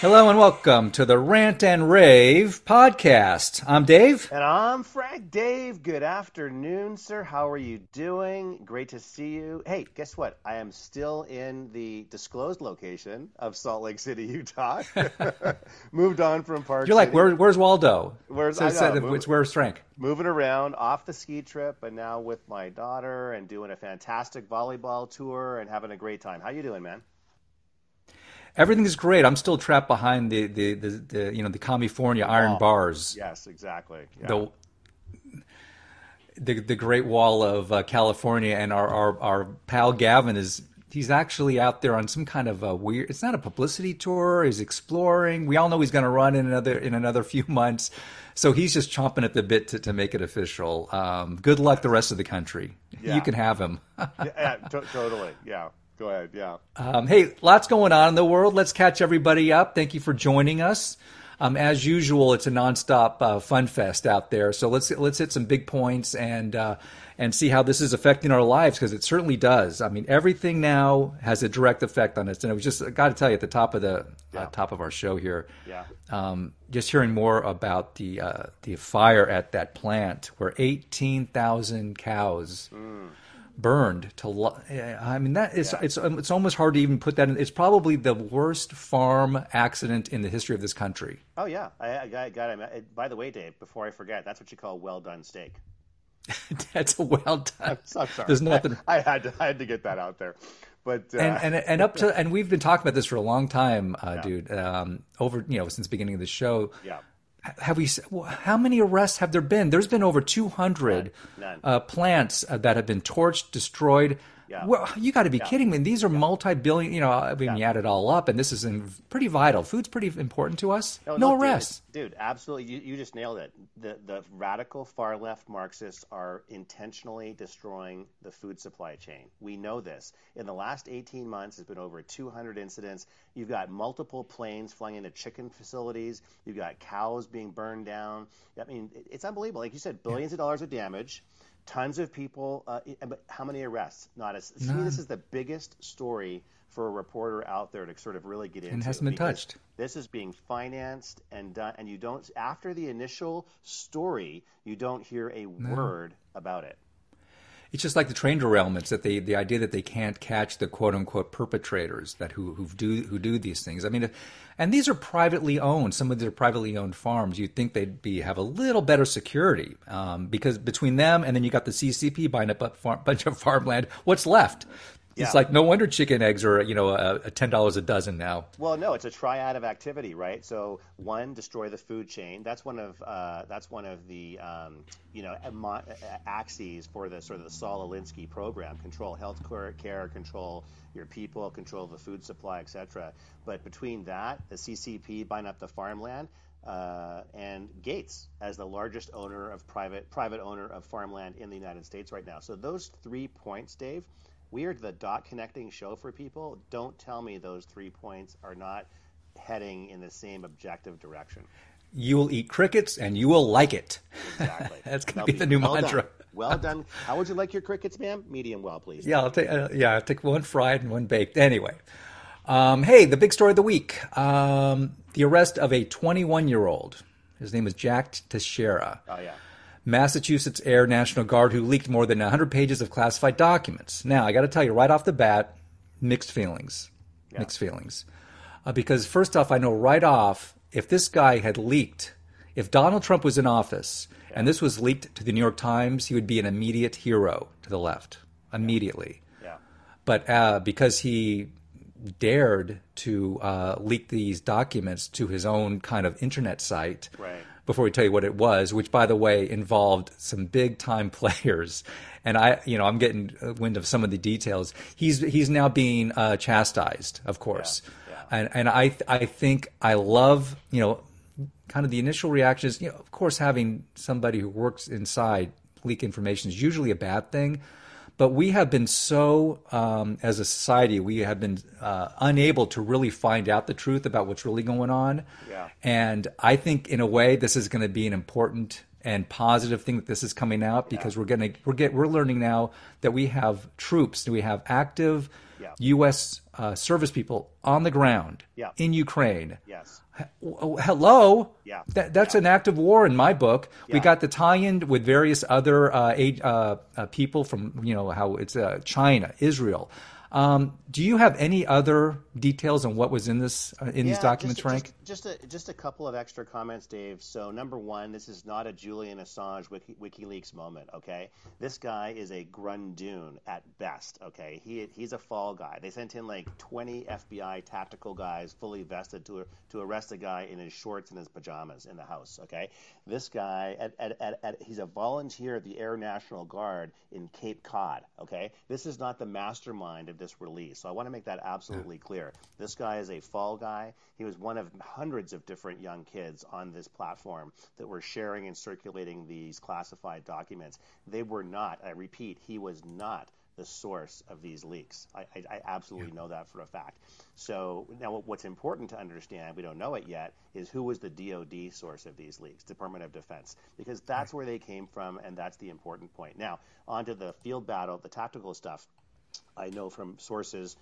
Hello and welcome to the Rant and Rave podcast. I'm Dave. And I'm Frank. Dave, good afternoon, sir. How are you doing? Great to see you. Hey, guess what? I am still in the disclosed location of Salt Lake City, Utah. Moved on from Park You're like, Where, where's Waldo? Where's- So said, uh, know, move- it's where's Frank? moving around off the ski trip and now with my daughter and doing a fantastic volleyball tour and having a great time. How you doing, man? Everything's great. I'm still trapped behind the, the, the, the you know the California iron bars. Yes, exactly. Yeah. The, the the Great Wall of uh, California, and our, our our pal Gavin is he's actually out there on some kind of a weird. It's not a publicity tour. He's exploring. We all know he's going to run in another in another few months, so he's just chomping at the bit to, to make it official. Um, good luck, the rest of the country. Yeah. You can have him. yeah, yeah, to- totally. Yeah. Go ahead. Yeah. Um, hey, lots going on in the world. Let's catch everybody up. Thank you for joining us. Um, as usual, it's a nonstop uh, fun fest out there. So let's let's hit some big points and uh, and see how this is affecting our lives because it certainly does. I mean, everything now has a direct effect on us. And it was just I got to tell you at the top of the uh, top of our show here, Yeah. um, just hearing more about the uh, the fire at that plant where eighteen thousand cows burned to. I mean that is it's um, it's almost hard to even put that in. It's probably the worst farm accident in the history of this country. Oh yeah, I, I got, got it. By the way, Dave, before I forget, that's what you call well done steak. That's a well done. I'm sorry. There's nothing. I, I had to, I had to get that out there, but uh, and, and and up to and we've been talking about this for a long time, uh, dude. Um, over you know since the beginning of the show. yeah, Have we? How many arrests have there been? There's been over 200 None. Uh, plants uh, that have been torched, destroyed. Yeah. Well, you got to be kidding me! These are multi-billion. You know, I mean, you add it all up, and this is in, pretty vital. Food's pretty important to us. No, look, dude, arrests. dude. Absolutely, you, you just nailed it. The the radical far left Marxists are intentionally destroying the food supply chain. We know this. In the last 18 months, there's been over 200 incidents. You've got multiple planes flying into chicken facilities. You've got cows being burned down. I mean, it's unbelievable. Like you said, billions of dollars of damage. Tons of people, uh, but how many arrests? Not as. To me, this is the biggest story for a reporter out there to sort of really get into. And hasn't been touched. This is being financed and done, and you don't. After the initial story, you don't hear a word about it. It's just like the train derailments that they the idea that they can't catch the quote unquote perpetrators that who who do who do these things. I mean, and these are privately owned. Some of these are privately owned farms. You'd think they'd be have a little better security um, because between them and then you got the CCP buying up a bunch of farmland. What's left? It's like no wonder chicken eggs are you know a, a ten dollars a dozen now. Well, no, it's a triad of activity, right? So one, destroy the food chain. That's one of uh, that's one of the um, you know axes for the sort of the Saul Alinsky program: control health care, care, control your people, control the food supply, etc. But between that, the CCP buying up the farmland. Uh, and Gates as the largest owner of private private owner of farmland in the United States right now. So those three points, Dave, we are the dot connecting show for people. Don't tell me those three points are not heading in the same objective direction. You will eat crickets and you will like it. Exactly. That's gonna They'll be the new well mantra. Done. Well done. How would you like your crickets, ma'am? Medium well, please. Yeah, I'll take uh, yeah, I'll take one fried and one baked. Anyway, um, hey, the big story of the week: um, the arrest of a 21 year old. His name is Jack Teixeira, Oh yeah. Massachusetts Air National Guard, who leaked more than 100 pages of classified documents. Now, I got to tell you right off the bat, mixed feelings, mixed feelings, uh, because first off, I know right off if this guy had leaked, if Donald Trump was in office and this was leaked to the New York Times, he would be an immediate hero to the left immediately Yeah. but uh, because he dared to uh, leak these documents to his own kind of internet site Right. Before we tell you what it was which by the way involved some big time players. And i you know i'm getting wind of some of the details. He's he's now being uh, chastised of course. and and i i think i love you know kind of the initial reaction is, you know, of course, having somebody who works inside leak information is usually a bad thing. But we have been so, um, as a society, we have been uh, unable to really find out the truth about what's really going on. Yeah. And I think, in a way, this is going to be an important and positive thing that this is coming out because we're gonna we're get we're learning now that we have troops, we have active Yeah. U.S. Uh, service people on the ground Yeah. in Ukraine. Yes. Hello. Yeah. That, that's an act of war in my book. We got the tie-in with various other uh, uh, uh, people from you know how it's uh, China, Israel. Um, do you have any other details on what was in this uh, in these documents, just, Frank? Just, just a just a couple of extra comments, Dave. So number one, this is not a Julian Assange Wiki, WikiLeaks moment. Okay, this guy is a grundoon at best. Okay, he he's a fall guy. They sent in like 20 FBI tactical guys, fully vested, to to arrest a guy in his shorts and his pajamas in the house. Okay, this guy at, at, at, at he's a volunteer at the Air National Guard in Cape Cod. Okay, this is not the mastermind of this release. So I want to make that absolutely clear. This guy is a fall guy. He was one of hundreds of different young kids on this platform that were sharing and circulating these classified documents. They were not, I repeat, he was not the source of these leaks. I, I, I absolutely know that for a fact. So now, what's important to understand, we don't know it yet, is who was the DoD source of these leaks, Department of Defense, because that's where they came from, and that's the important point. Now, onto the field battle, the tactical stuff. I know from sources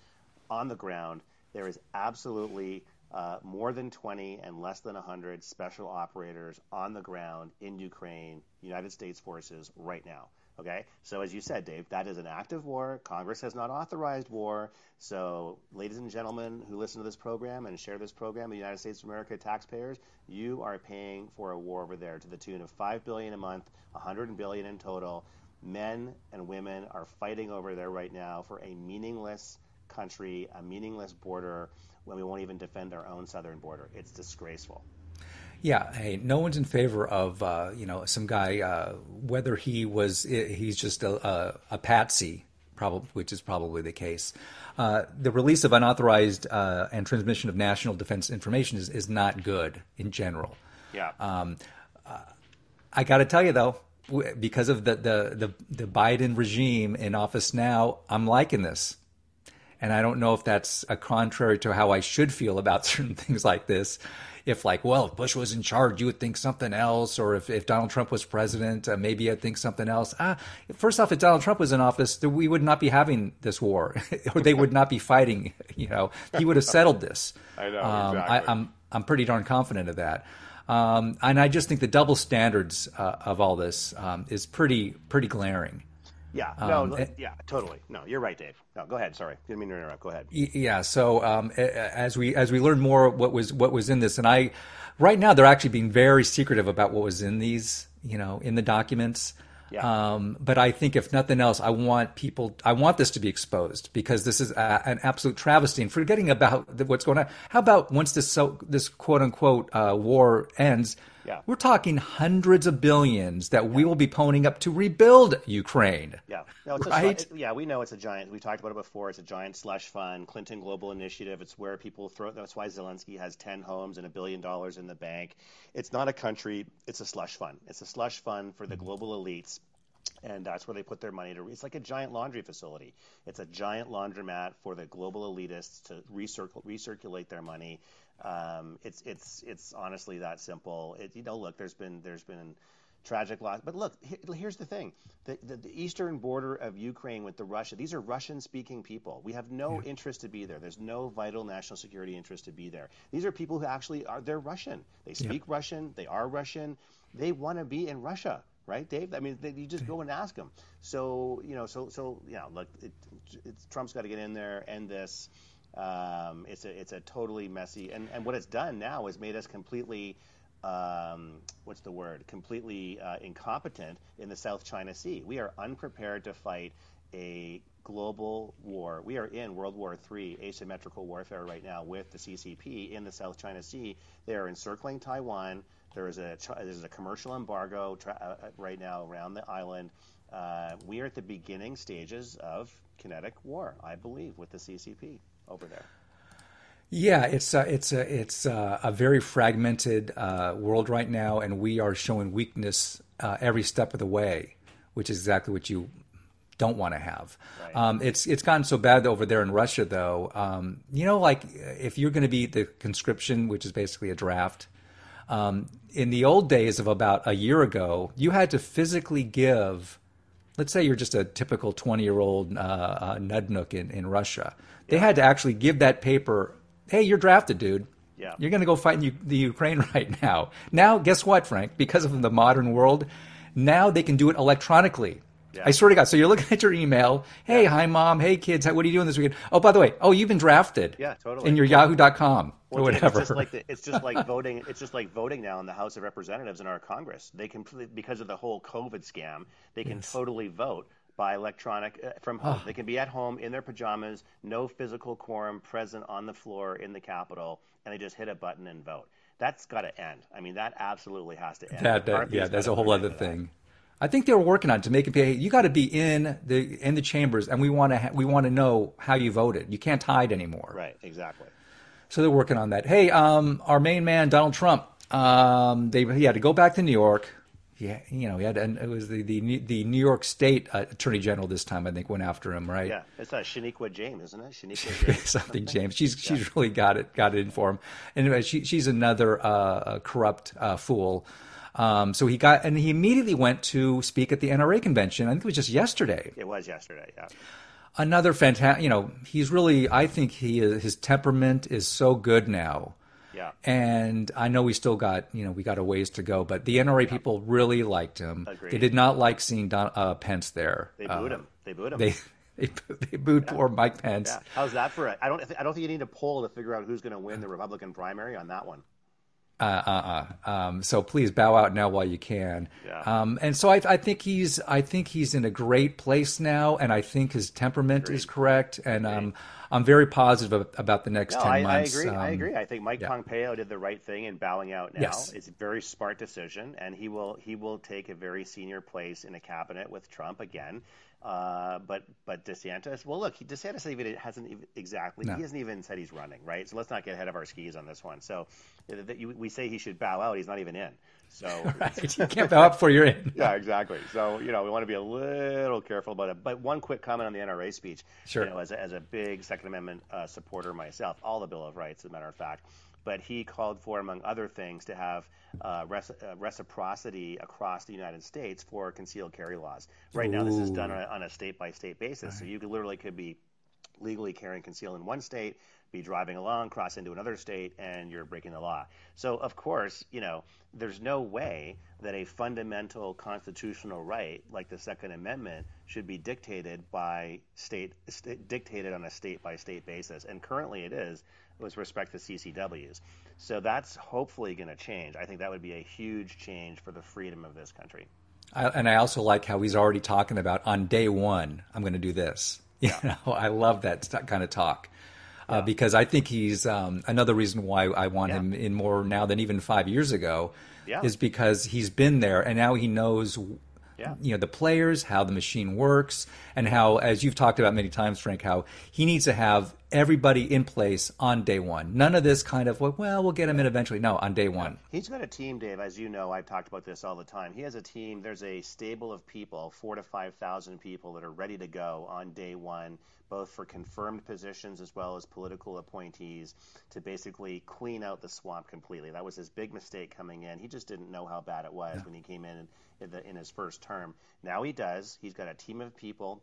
on the ground, there is absolutely uh, more than 20 and less than 100 special operators on the ground in Ukraine, United States forces right now. Okay, so as you said, Dave, that is an active war. Congress has not authorized war. So, ladies and gentlemen who listen to this program and share this program, the United States of America taxpayers, you are paying for a war over there to the tune of five billion a month, 100 billion in total. Men and women are fighting over there right now for a meaningless country, a meaningless border, when we won't even defend our own southern border. It's disgraceful. Yeah, hey, no one's in favor of uh, you know some guy uh, whether he was he's just a, a, a patsy, probably which is probably the case. Uh, the release of unauthorized uh, and transmission of national defense information is, is not good in general. Yeah. Um, uh, I got to tell you though, because of the, the the the Biden regime in office now, I'm liking this. And I don't know if that's a contrary to how I should feel about certain things like this. If like, well, if Bush was in charge, you would think something else, or if, if Donald Trump was president, uh, maybe I'd think something else. Ah, first off, if Donald Trump was in office, we would not be having this war, or they would not be fighting. You know, he would have settled this. I know, Um, exactly. I, I'm I'm pretty darn confident of that. Um, and I just think the double standards uh, of all this um, is pretty pretty glaring. Yeah. No. Um, yeah. Totally. No. You're right, Dave. No. Go ahead. Sorry. Didn't mean to interrupt. Go ahead. Yeah. So um, a- a- as we as we learn more what was what was in this, and I right now they're actually being very secretive about what was in these, you know, in the documents. Yeah. Um, but I think if nothing else, I want people, I want this to be exposed because this is a, an absolute travesty. And forgetting about the, what's going on, how about once this so this quote unquote uh, war ends? Yeah. We're talking hundreds of billions that we will be ponying up to rebuild Ukraine. Yeah. No, it's Right? a, yeah, we know it's a giant. We talked about it before. It's a giant slush fund, Clinton Global Initiative. It's where people throw. That's why Zelensky has ten homes and a billion dollars in the bank. It's not a country. It's a slush fund. It's a slush fund for the global elites. And that's where they put their money to. It's like a giant laundry facility. It's a giant laundromat for the global elitists to recircle, recirculate their money. Um, it's it's it's honestly that simple. It, you know, look, there's been there's been tragic loss. But look, he- here's the thing: the, the, the eastern border of Ukraine with the Russia. These are Russian-speaking people. We have no interest to be there. There's no vital national security interest to be there. These are people who actually are. They're Russian. They speak Russian. They are Russian. They want to be in Russia. Right, Dave? I mean, they, you just go and ask them. So, you know, so, so, yeah, look, it, it's, Trump's got to get in there, end this. Um, it's a it's a totally messy and, and what it's done now is made us completely um, what's the word completely uh, incompetent in the South China Sea. We are unprepared to fight a global war. We are in World War III asymmetrical warfare right now with the CCP in the South China Sea. They are encircling Taiwan. There is a there's a commercial embargo tra- uh, uh, right now around the island. Uh, we are at the beginning stages of kinetic war, I believe, with the CCP over there. Yeah, it's a, it's a, it's a, a very fragmented uh, world right now, and we are showing weakness uh, every step of the way, which is exactly what you don't want to have. Right. Um, it's it's gotten so bad over there in Russia, though. Um, you know, like if you're going to be the conscription, which is basically a draft, Um, in the old days of about a year ago, you had to physically give. Let's say you're just a typical 20 year old uh, uh, nudnook in, in Russia. They had to actually give that paper, hey, you're drafted, dude. Yeah. You're going to go fight in U- the Ukraine right now. Now, guess what, Frank? Because of the modern world, now they can do it electronically. Yeah. I swear to God. So you're looking at your email. Hey, hi, mom. Hey, kids. How, what are you doing this weekend? Oh, by the way, oh, you've been drafted. Yeah, totally. In your yahoo.com Well, or whatever. It's just like the, it's just like voting. It's just like voting now in the House of Representatives in our Congress. They can because of the whole COVID scam. They can totally vote by electronic uh, from home. They can be at home in their pajamas, no physical quorum present on the floor in the Capitol, and they just hit a button and vote. That's got to end. I mean, that absolutely has to end. that, that yeah, that's a whole other thing. I think they were working on it to make it be. You got to be in the in the chambers, and we want to ha- we want to know how you voted. You can't hide anymore. Right, exactly. So they're working on that. Hey, um, our main man Donald Trump, um, they he had to go back to New York. Yeah, you know, he had and it was the the the New York State uh, Attorney General this time. I think went after him, right? Yeah, it's uh, Shaniqua James, isn't it? Shaniqua James. something, James. She's she's really got it got it in for him. Anyway, she she's another uh, corrupt uh, fool. Um, so he got and he immediately went to speak at the NRA convention. I think it was just yesterday. it was yesterday. Yeah. Another fantastic. You know, he's really. I think he is, his temperament is so good now. Yeah. And I know we still got, you know, we got a ways to go, but the NRA people really liked him. Agreed. They did not like seeing Don, uh, Pence there. They Uh, booed him. They booed him. They they, they booed poor Mike Pence. Yeah. How's that for it? I don't. I don't think you need a poll to figure out who's going to win the Republican primary on that one. Uh, uh, uh. Um, so please bow out now while you can. Yeah. Um, and so I, I think he's, I think he's in a great place now, and I think his temperament is correct, and um, I'm very positive about the next No, ten I, I months. agree. I Um, agree. I think Mike yeah. Pompeo did the right thing in bowing out now. Yes. It's a very smart decision, and he will he will take a very senior place in a cabinet with Trump again. Uh, but but DeSantis, well, look, he, DeSantis even hasn't even, exactly No. he hasn't even said he's running, right? So let's not get ahead of our skis on this one. So that you, we say he should bow out, he's not even in. So Right. You can't bow out before you're in. yeah, exactly. So you know, we want to be a little careful about it. But one quick comment on the NRA speech. Sure. You know, as a, as a big Second Amendment uh, supporter myself, all the Bill of Rights, as a matter of fact. But he called for, among other things, to have uh, res- uh, reciprocity across the United States for concealed carry laws. Right now, this is done on a, on a state-by-state basis. So you could, literally could be legally carrying concealed in one state, be driving along, cross into another state, and you're breaking the law. So, of course, you know, there's no way that a fundamental constitutional right like the Second Amendment should be dictated by state, st- dictated on a state by state basis. And currently it is with respect to CCWs. So that's hopefully going to change. I think that would be a huge change for the freedom of this country. I, and I also like how he's already talking about on day one, I'm going to do this. You know, I love that kind of talk. Uh, because I think he's um, another reason why I want him in more now than even five years ago, Yeah. is because he's been there and now he knows, Yeah. you know, the players, how the machine works, and how, as you've talked about many times, Frank, how he needs to have everybody in place on day one. None of this kind of well, well we'll get him in eventually. No, on day one. He's got a team, Dave. As you know, I've talked about this all the time. He has a team. There's a stable of people, four to five thousand people that are ready to go on day one, both for confirmed positions as well as political appointees, to basically clean out the swamp completely. That was his big mistake coming in. He just didn't know how bad it was when he came in in, the, in his first term. Now he does. He's got a team of people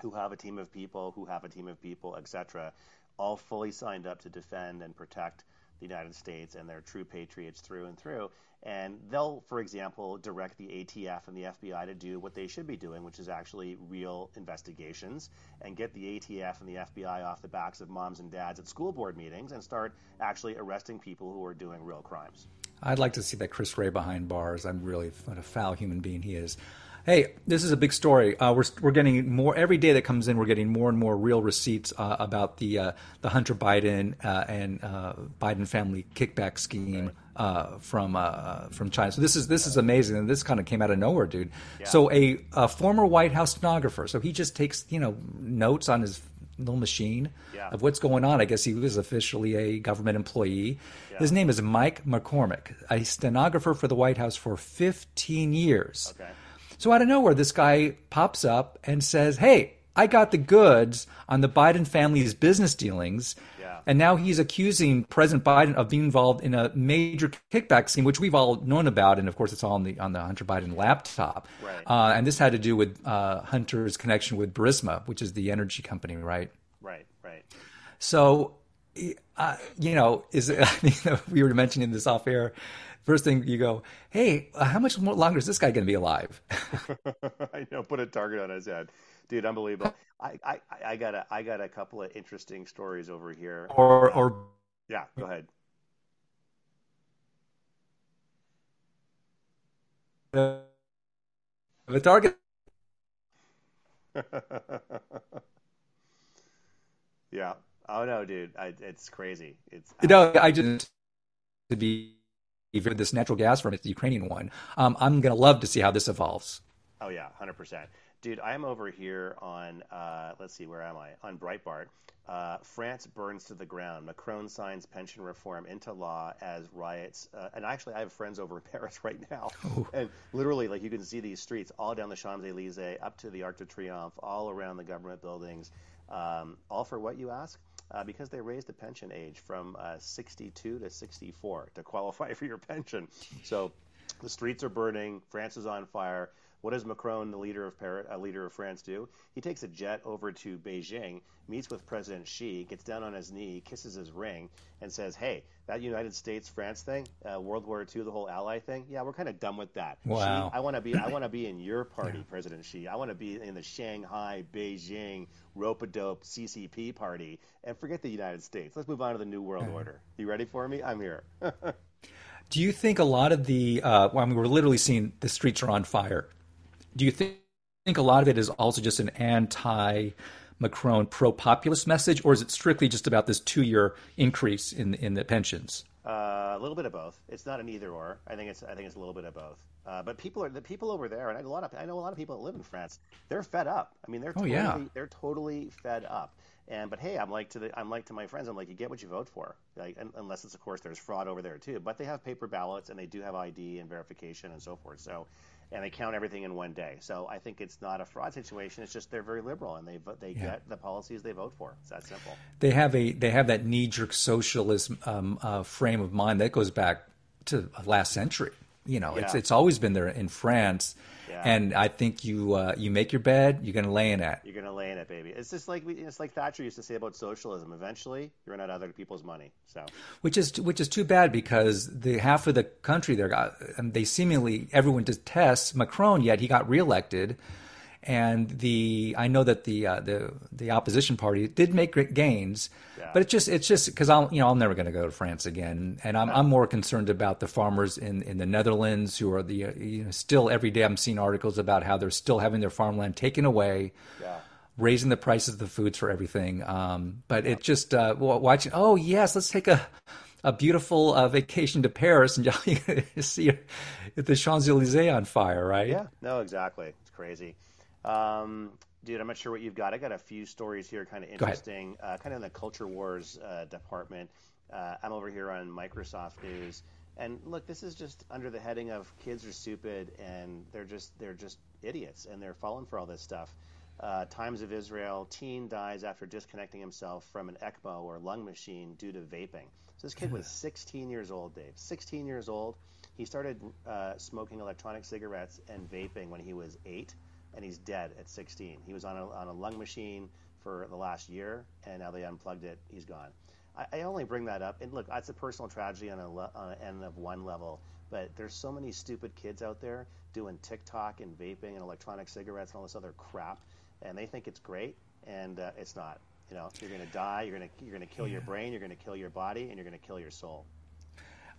who have a team of people who have a team of people, etc., all fully signed up to defend and protect the United States and they're true patriots through and through. And they'll, for example, direct the ATF and the FBI to do what they should be doing, which is actually real investigations and get the ATF and the FBI off the backs of moms and dads at school board meetings and start actually arresting people who are doing real crimes. I'd like to see that Chris Wray behind bars. I'm really what a foul human being he is. Hey, this is a big story. Uh, we're we're getting more every day that comes in. We're getting more and more real receipts uh, about the uh, the Hunter Biden uh, and uh, Biden family kickback scheme uh, from uh, from China. So this is this is amazing, and this kind of came out of nowhere, dude. So a, a former White House stenographer. So he just takes you know notes on his little machine Yeah. of what's going on. I guess he was officially a government employee. His name is Mike McCormick, a stenographer for the White House for 15 years. Okay. So out of nowhere, this guy pops up and says, "Hey, I got the goods on the Biden family's business dealings. Yeah. And now he's accusing President Biden of being involved in a major kickback scheme, which we've all known about, and of course it's all on the on the Hunter Biden laptop. Right. Uh, and this had to do with uh, Hunter's connection with Burisma, which is the energy company, right? Right. Right. So, uh, you know, is it, I mean, we were mentioning this off air. First thing you go, hey, how much more longer is this guy going to be alive? I know. Put a target on his head, dude. Unbelievable. I, I, I got a, I got a couple of interesting stories over here. or, or Yeah. Go ahead. the target. yeah. Oh no, dude. I, it's crazy. It's You know, I just to be even this natural gas from it's the Ukrainian one. Um, I'm going to love to see how this evolves. Oh yeah, hundred percent, dude. I'm over here on uh, let's see, where am I? On Breitbart. Uh, France burns to the ground. Macron signs pension reform into law as riots. Uh, and actually, I have friends over in Paris right now, and literally, like you can see these streets all down the Champs Elysees, up to the Arc de Triomphe, all around the government buildings. Um, all for what you ask? Uh, because they raised the pension age from uh, 62 to 64 to qualify for your pension. So the streets are burning. France is on fire. What does Macron, the leader of Paris, uh, leader of France, do? He takes a jet over to Beijing, meets with President Xi, gets down on his knee, kisses his ring, and says, "Hey, that United States France thing, uh, World War II, the whole ally thing, yeah, we're kind of done with that. Wow. Xi, I want to be, I want to be in your party, President Xi. I want to be in the Shanghai, Beijing, rope a dope CCP party, and forget the United States. Let's move on to the New World Order. You ready for me? I'm here. Do you think a lot of the, uh, well, I mean, we're literally seeing the streets are on fire. Do you think, think a lot of it is also just an anti Macron pro populist message, or is it strictly just about this two year increase in, in the pensions? Uh, a little bit of both. It's not an either or. I think it's I think it's a little bit of both. Uh, but people are the people over there, and I, a lot of I know a lot of people that live in France. They're fed up. I mean, they're Oh, totally, yeah. they're totally fed up. And but hey, I'm like to the I'm like to my friends. I'm like, you get what you vote for. Like, un unless it's of course there's fraud over there too. But they have paper ballots and they do have ID and verification and so forth. So. And they count everything in one day. So I think it's not a fraud situation. It's just they're very liberal and they they get the policies they vote for. It's that simple. They have a they have that knee jerk socialist um, uh, frame of mind that goes back to last century. You know, it's Yeah. it's always been there in France, Yeah. and I think you uh, you make your bed, you're going to lay in it. You're gonna lay in it, baby. It's just like we, it's like Thatcher used to say about socialism. Eventually, you run out of other people's money. So which is which is too bad because the half of the country there got and they seemingly everyone detests Macron yet he got reelected and the I know that the uh, the the opposition party did make great gains Yeah. but it's just it's just because I'm you know I'm never going to go to France again and I'm I'm more concerned about the farmers in in the Netherlands who are the uh, you know still every day I'm seeing articles about how they're still having their farmland taken away yeah, raising the prices of the foods for everything. Um, but it just uh, watching. Oh yes, let's take a a beautiful uh, vacation to Paris and you see the Champs Elysees on fire, right? yeah, no, exactly. It's crazy, um, dude. I'm not sure what you've got. I got a few stories here, kind of interesting, uh, kind of in the culture wars uh, department. Uh, I'm over here on Microsoft News, and look, this is just under the heading of kids are stupid and they're just they're just idiots and they're falling for all this stuff. Uh, Times of Israel: Teen dies after disconnecting himself from an ECMO or lung machine due to vaping. So this kid was 16 years old, Dave. 16 years old. He started uh, smoking electronic cigarettes and vaping when he was eight, and he's dead at 16. He was on a, on a lung machine for the last year, and now they unplugged it. He's gone. I, I only bring that up, and look, that's a personal tragedy on a on an N of one level. But there's so many stupid kids out there doing TikTok and vaping and electronic cigarettes and all this other crap, and they think it's great, and uh, it's not. You know, you're going to die. You're going to you're going to kill your brain. You're going to kill your body, and you're going to kill your soul.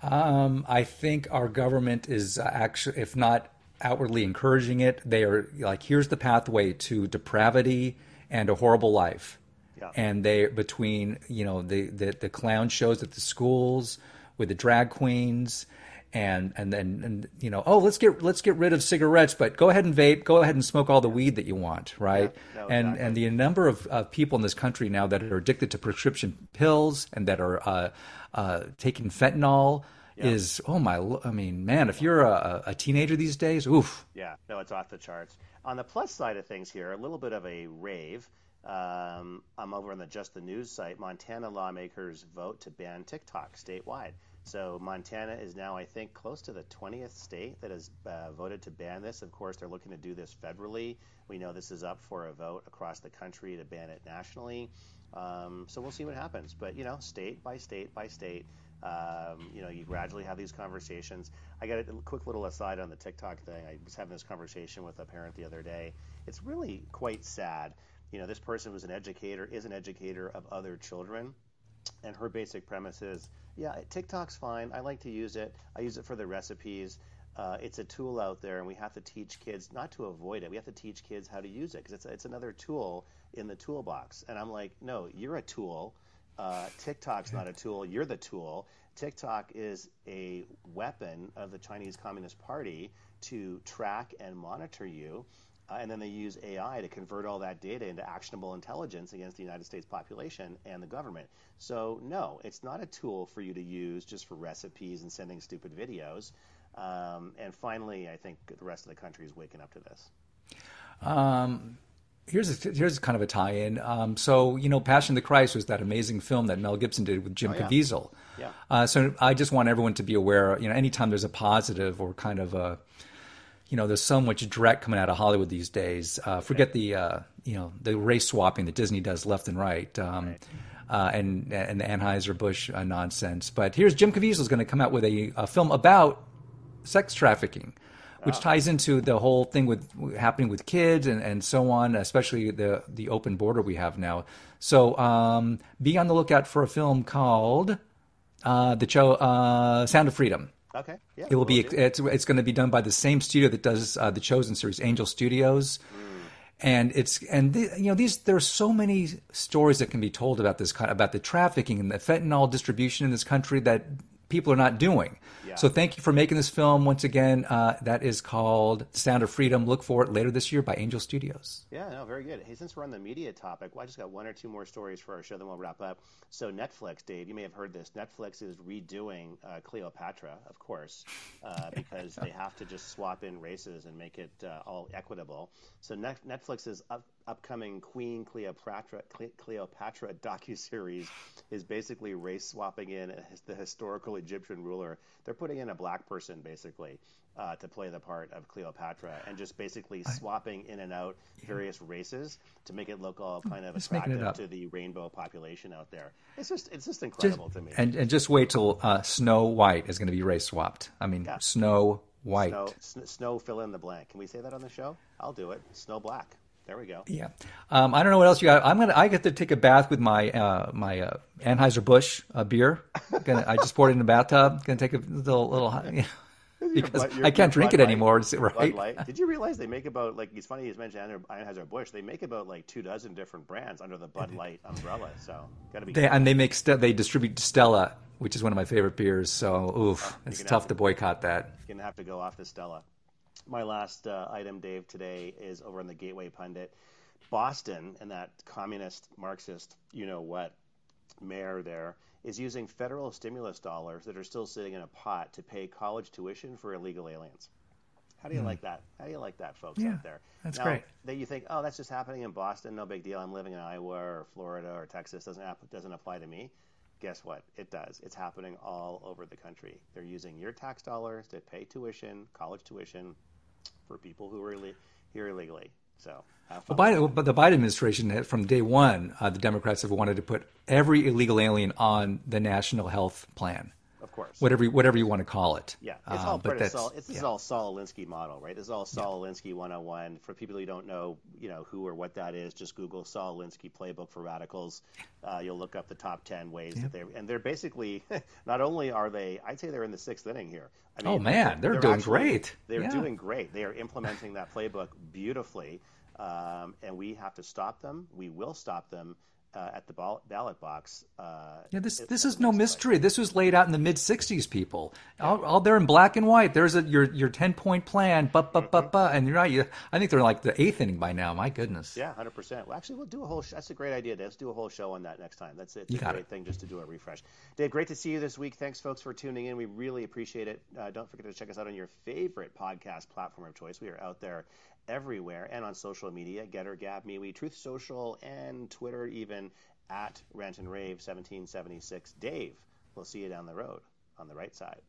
Um, I think our government is actually, if not outwardly encouraging it, they are like, here's the pathway to depravity and a horrible life. Yeah. And they between you know the, the the clown shows at the schools with the drag queens. And and then and you know oh let's get let's get rid of cigarettes but go ahead and vape go ahead and smoke all the weed that you want right Yeah, no, and exactly. and the number of uh, people in this country now that are addicted to prescription pills and that are uh, uh, taking fentanyl yeah. is oh my I mean man if you're a, a, teenager these days oof. Yeah no it's off the charts. On the plus side of things here a little bit of a rave. Um, I'm over on the Just the News site. Montana lawmakers vote to ban TikTok statewide. So Montana is now I think close to the 20th state that has uh, voted to ban this. Of course they're looking to do this federally. We know this is up for a vote across the country to ban it nationally. Um, so we'll see what happens. But you know state by state by state um, you know, you gradually have these conversations. I got a quick little aside on the TikTok thing. I was having this conversation with a parent the other day. It's really quite sad. You know, this person was an educator, is an educator of other children, and her basic premise is, yeah, TikTok's fine. I like to use it. I use it for the recipes. Uh, it's a tool out there, and we have to teach kids not to avoid it. We have to teach kids how to use it because it's it's another tool in the toolbox. And I'm like, no, you're a tool uh, TikTok's not a tool, you're the tool. TikTok is a weapon of the Chinese Communist Party to track and monitor you. Uh, and then they use AI to convert all that data into actionable intelligence against the United States population and the government. So, no, it's not a tool for you to use just for recipes and sending stupid videos. Um, and finally, I think the rest of the country is waking up to this. Um, here's a, here's kind of a tie-in. Um, so you know, Passion of the Christ was that amazing film that Mel Gibson did with Jim oh, yeah. Caviezel. Yeah. Uh, so I just want everyone to be aware. You know, anytime there's a positive or kind of a, you know, there's so much dreck coming out of Hollywood these days. Uh, forget the uh, you know the race swapping that Disney does left and right. Um, right. Uh, and and the Anheuser Busch uh, nonsense. But here's Jim Caviezel is going to come out with a, a film about sex trafficking which ties into the whole thing with happening with kids and, and so on, especially the the open border we have now. So um, be on the lookout for a film called uh, the Cho uh, Sound of Freedom. Okay. Yeah, it will be. It's it's going to be done by the same studio that does uh, the Chosen series, Angel Studios. Mm. And it's and the, you know these there are so many stories that can be told about this about the trafficking and the fentanyl distribution in this country that people are not doing. Yeah. So thank you for making this film once again. Uh, that is called Sound of Freedom. Look for it later this year by Angel Studios. Yeah, no, very good. Hey, since we're on the media topic, well, I just got one or two more stories for our show, then we'll wrap up. So Netflix, Dave, you may have heard this. Netflix is redoing uh, Cleopatra, of course, uh, because they have to just swap in races and make it uh, all equitable. So Net- Netflix is up, upcoming Queen Cleopatra Cleopatra docu series is basically race swapping in the historical Egyptian ruler. They're putting in a black person basically uh, to play the part of Cleopatra and just basically swapping in and out various races to make it look all kind of just attractive to the rainbow population out there. It's just it's just incredible just, to me. And and just wait till uh, Snow White is going to be race swapped. I mean, yeah. Snow White. Snow, snow fill in the blank. Can we say that on the show? I'll do it. Snow Black. There we go. Yeah, um, I don't know what else you got. I'm gonna. I get to take a bath with my uh, my uh, Anheuser Busch uh, beer. Gonna, I just poured it in the bathtub. Gonna take a little little. You know, because your, I can't drink it Light, anymore. Right? Did you realize they make about like it's funny you mentioned Anheuser Busch. They make about like two dozen different brands under the Bud Light umbrella. So gotta be. They, and they make they distribute Stella, which is one of my favorite beers. So oof, oh, it's tough to, to boycott that. You're gonna have to go off the Stella my last uh, item, Dave, today is over on the Gateway Pundit. Boston and that communist Marxist, you know what, mayor there is using federal stimulus dollars that are still sitting in a pot to pay college tuition for illegal aliens. How do you mm. like that? How do you like that, folks yeah, out there? That's now, great. That you think, oh, that's just happening in Boston, no big deal. I'm living in Iowa or Florida or Texas, doesn't doesn't apply to me. Guess what? It does. It's happening all over the country. They're using your tax dollars to pay tuition, college tuition, for people who are here illegally. So, well, Biden, but the Biden administration, from day one, uh, the Democrats have wanted to put every illegal alien on the national health plan. Of course. Whatever, whatever you want to call it. Yeah, it's all um, part of Saul, this yeah. is all Saul Alinsky model, right? This is all Saul yeah. Alinsky 101. For people who don't know, you know who or what that is, just Google Saul Alinsky playbook for radicals. Uh, you'll look up the top 10 ways that they and they're basically not only are they, I'd say they're in the sixth inning here. I mean, oh man, they're, they're doing actually, great. They're yeah. doing great. They are implementing that playbook beautifully, um, and we have to stop them. We will stop them uh, at the ball- ballot box. Uh, Yeah, this this is no mystery. This was laid out in the mid '60s, people. All, all there in black and white. There's a your your ten point plan, but but but but, and you're right. You, I think they're like the eighth inning by now. My goodness. Yeah, hundred percent. Well, actually, we'll do a whole. Sh- that's a great idea. Let's do a whole show on that next time. That's it. You a got great it. thing just to do a refresh. Dave, great to see you this week. Thanks, folks, for tuning in. We really appreciate it. Uh, don't forget to check us out on your favorite podcast platform of choice. We are out there everywhere and on social media: Gettr, Gab, MeWe, Truth Social, and Twitter, even at Rant and Rave 1776. Dave, we'll see you down the road on the right side.